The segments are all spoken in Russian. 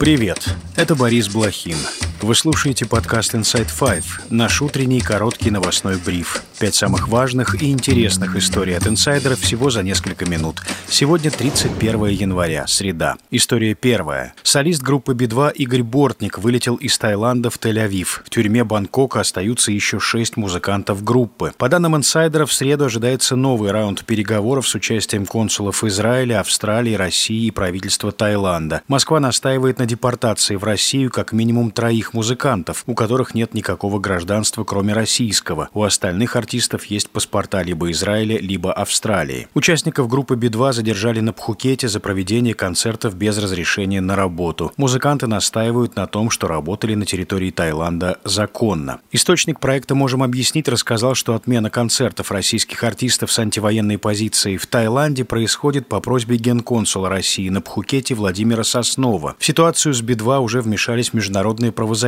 Привет, это Борис Блохин. Вы слушаете подкаст Inside Five, наш утренний короткий новостной бриф. Пять самых важных и интересных историй от инсайдеров всего за несколько минут. Сегодня 31 января, среда. История первая. Солист группы Би-2 Игорь Бортник вылетел из Таиланда в Тель-Авив. В тюрьме Бангкока остаются еще шесть музыкантов группы. По данным инсайдеров, в среду ожидается новый раунд переговоров с участием консулов Израиля, Австралии, России и правительства Таиланда. Москва настаивает на депортации в Россию как минимум троих музыкантов, у которых нет никакого гражданства, кроме российского. У остальных артистов есть паспорта либо Израиля, либо Австралии. Участников группы Би-2 задержали на Пхукете за проведение концертов без разрешения на работу. Музыканты настаивают на том, что работали на территории Таиланда законно. Источник проекта «Можем объяснить» рассказал, что отмена концертов российских артистов с антивоенной позицией в Таиланде происходит по просьбе генконсула России на Пхукете Владимира Соснова. В ситуацию с Би-2 уже вмешались международные правозащитники.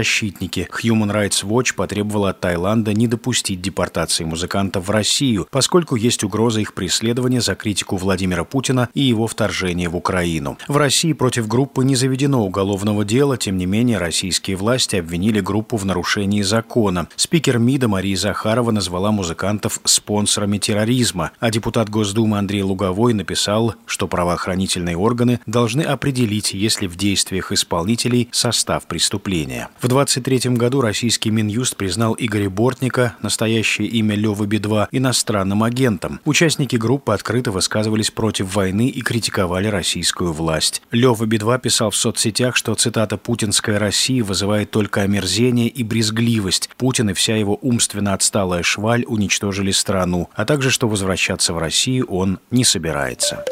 Human Rights Watch потребовала от Таиланда не допустить депортации музыкантов в Россию, поскольку есть угроза их преследования за критику Владимира Путина и его вторжения в Украину. В России против группы не заведено уголовного дела, тем не менее российские власти обвинили группу в нарушении закона. Спикер МИДа Мария Захарова назвала музыкантов спонсорами терроризма, а депутат Госдумы Андрей Луговой написал, что правоохранительные органы должны определить, есть ли в действиях исполнителей состав преступления. В 23 году российский Минюст признал Игоря Бортника, настоящее имя Лёвы Би-2 иностранным агентом. Участники группы открыто высказывались против войны и критиковали российскую власть. Лёва Би-2 писал в соцсетях, что цитата «Путинская Россия вызывает только омерзение и брезгливость. Путин и вся его умственно отсталая шваль уничтожили страну, а также, что возвращаться в Россию он не собирается.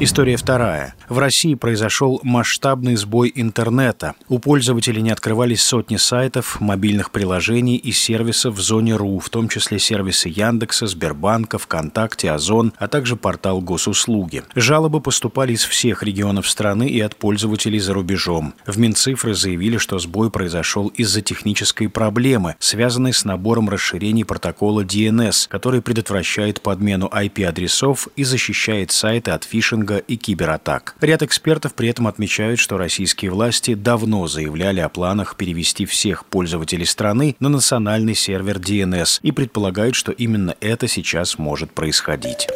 История вторая. В России произошел масштабный сбой интернета. У пользователей не открывались сотни сайтов, мобильных приложений и сервисов в зоне РУ, в том числе сервисы Яндекса, Сбербанка, ВКонтакте, Озон, а также портал госуслуги. Жалобы поступали из всех регионов страны и от пользователей за рубежом. В Минцифры заявили, что сбой произошел из-за технической проблемы, связанной с набором расширений протокола DNS, который предотвращает подмену IP-адресов и защищает сайты от фишинга фишинга и кибератак. Ряд экспертов при этом отмечают, что российские власти давно заявляли о планах перевести всех пользователей страны на национальный сервер DNS и предполагают, что именно это сейчас может происходить.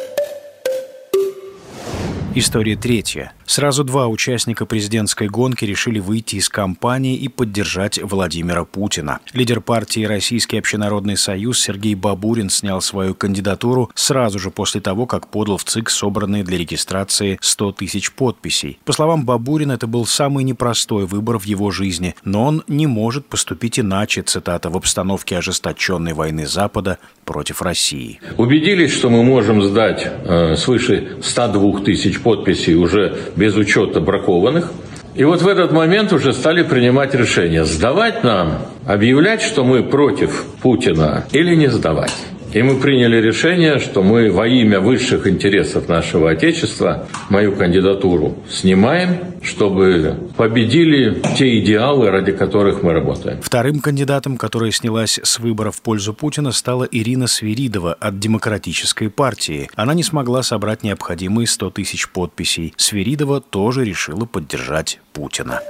История третья. Сразу два участника президентской гонки решили выйти из кампании и поддержать Владимира Путина. Лидер партии «Российский общенародный союз» Сергей Бабурин снял свою кандидатуру сразу же после того, как подал в ЦИК собранные для регистрации 100 тысяч подписей. По словам Бабурина, это был самый непростой выбор в его жизни, но он не может поступить иначе, цитата, в обстановке ожесточенной войны Запада против России. Убедились, что мы можем сдать э, свыше 102 тысяч подписей уже без учета бракованных. И вот в этот момент уже стали принимать решение, сдавать нам, объявлять, что мы против Путина или не сдавать. И мы приняли решение, что мы во имя высших интересов нашего Отечества мою кандидатуру снимаем, чтобы победили те идеалы, ради которых мы работаем. Вторым кандидатом, которая снялась с выборов в пользу Путина, стала Ирина Свиридова от Демократической партии. Она не смогла собрать необходимые 100 тысяч подписей. Свиридова тоже решила поддержать Путина.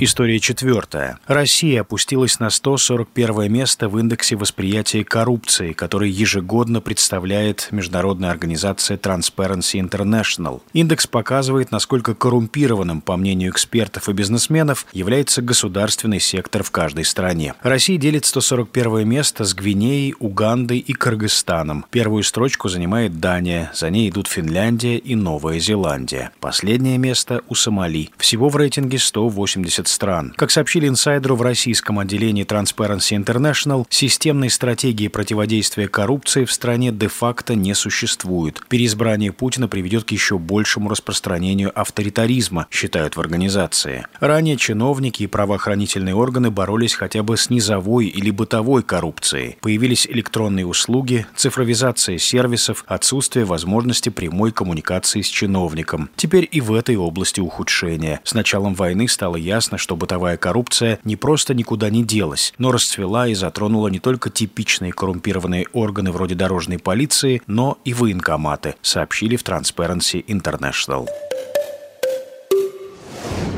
История четвертая. Россия опустилась на 141 место в индексе восприятия коррупции, который ежегодно представляет международная организация Transparency International. Индекс показывает, насколько коррумпированным, по мнению экспертов и бизнесменов, является государственный сектор в каждой стране. Россия делит 141 место с Гвинеей, Угандой и Кыргызстаном. Первую строчку занимает Дания, за ней идут Финляндия и Новая Зеландия. Последнее место у Сомали. Всего в рейтинге 180 20 стран. Как сообщили инсайдеру в российском отделении Transparency International, системной стратегии противодействия коррупции в стране де-факто не существует. Переизбрание Путина приведет к еще большему распространению авторитаризма, считают в организации. Ранее чиновники и правоохранительные органы боролись хотя бы с низовой или бытовой коррупцией. Появились электронные услуги, цифровизация сервисов, отсутствие возможности прямой коммуникации с чиновником. Теперь и в этой области ухудшение. С началом войны стало ясно, Ясно, что бытовая коррупция не просто никуда не делась, но расцвела и затронула не только типичные коррумпированные органы вроде дорожной полиции, но и военкоматы, сообщили в Transparency International.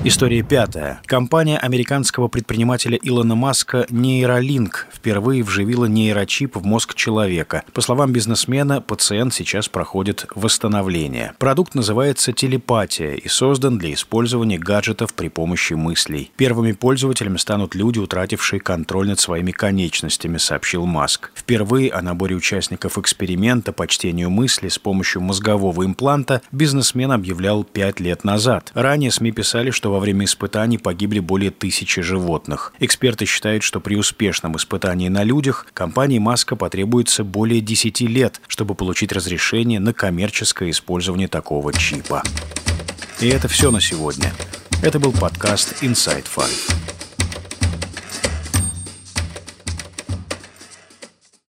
История пятая. Компания американского предпринимателя Илона Маска Neuralink впервые вживила нейрочип в мозг человека. По словам бизнесмена, пациент сейчас проходит восстановление. Продукт называется телепатия и создан для использования гаджетов при помощи мыслей. Первыми пользователями станут люди, утратившие контроль над своими конечностями, сообщил Маск. Впервые о наборе участников эксперимента по чтению мысли с помощью мозгового импланта бизнесмен объявлял пять лет назад. Ранее СМИ писали, что во время испытаний погибли более тысячи животных. Эксперты считают, что при успешном испытании на людях компании Маска потребуется более 10 лет, чтобы получить разрешение на коммерческое использование такого чипа. И это все на сегодня. Это был подкаст Inside Five.